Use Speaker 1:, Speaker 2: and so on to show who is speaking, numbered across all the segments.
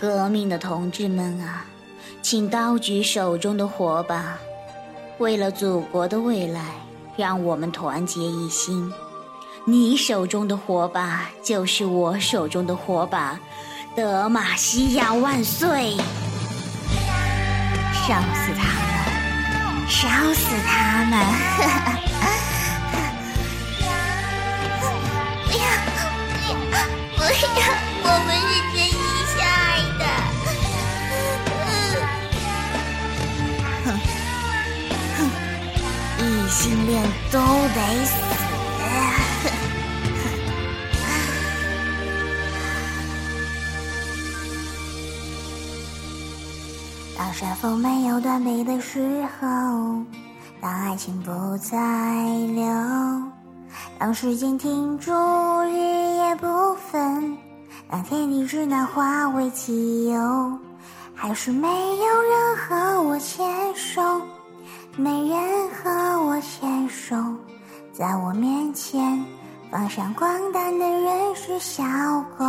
Speaker 1: 革命的同志们啊，请高举手中的火把，为了祖国的未来，让我们团结一心。你手中的火把就是我手中的火把，德玛西亚万岁！烧死他们！烧死他们！异性恋都得死！
Speaker 2: 当山峰没有断背的时候，当爱情不再留，当时间停住，日夜不分，当天地之难化为己有，还是没有人和我牵手，没人和闪光弹的人是小狗。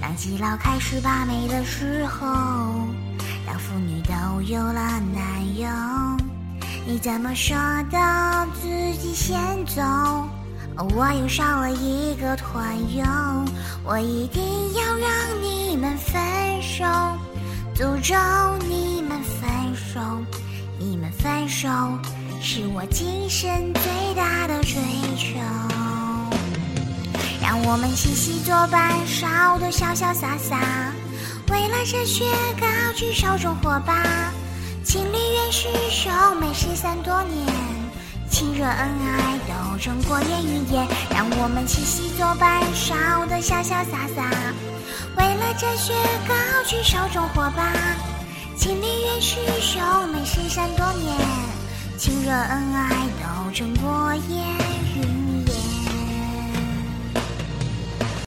Speaker 2: 当基佬开始把妹的时候，当妇女都有了男友，你怎么舍得自己先走？我又少了一个团友，我一定要让你们分手，诅咒你们分手，你们分手是我今生最大的追求。让我们齐齐作伴，烧得潇潇洒洒。为了这雪糕举手中火把，情侣愿厮守，美失散多年，亲热恩爱斗争过眼云烟。让我们齐齐作伴，烧得潇潇洒洒。为了这雪糕举手中火把，情侣愿厮守，美失散多年，亲热恩爱斗争过眼。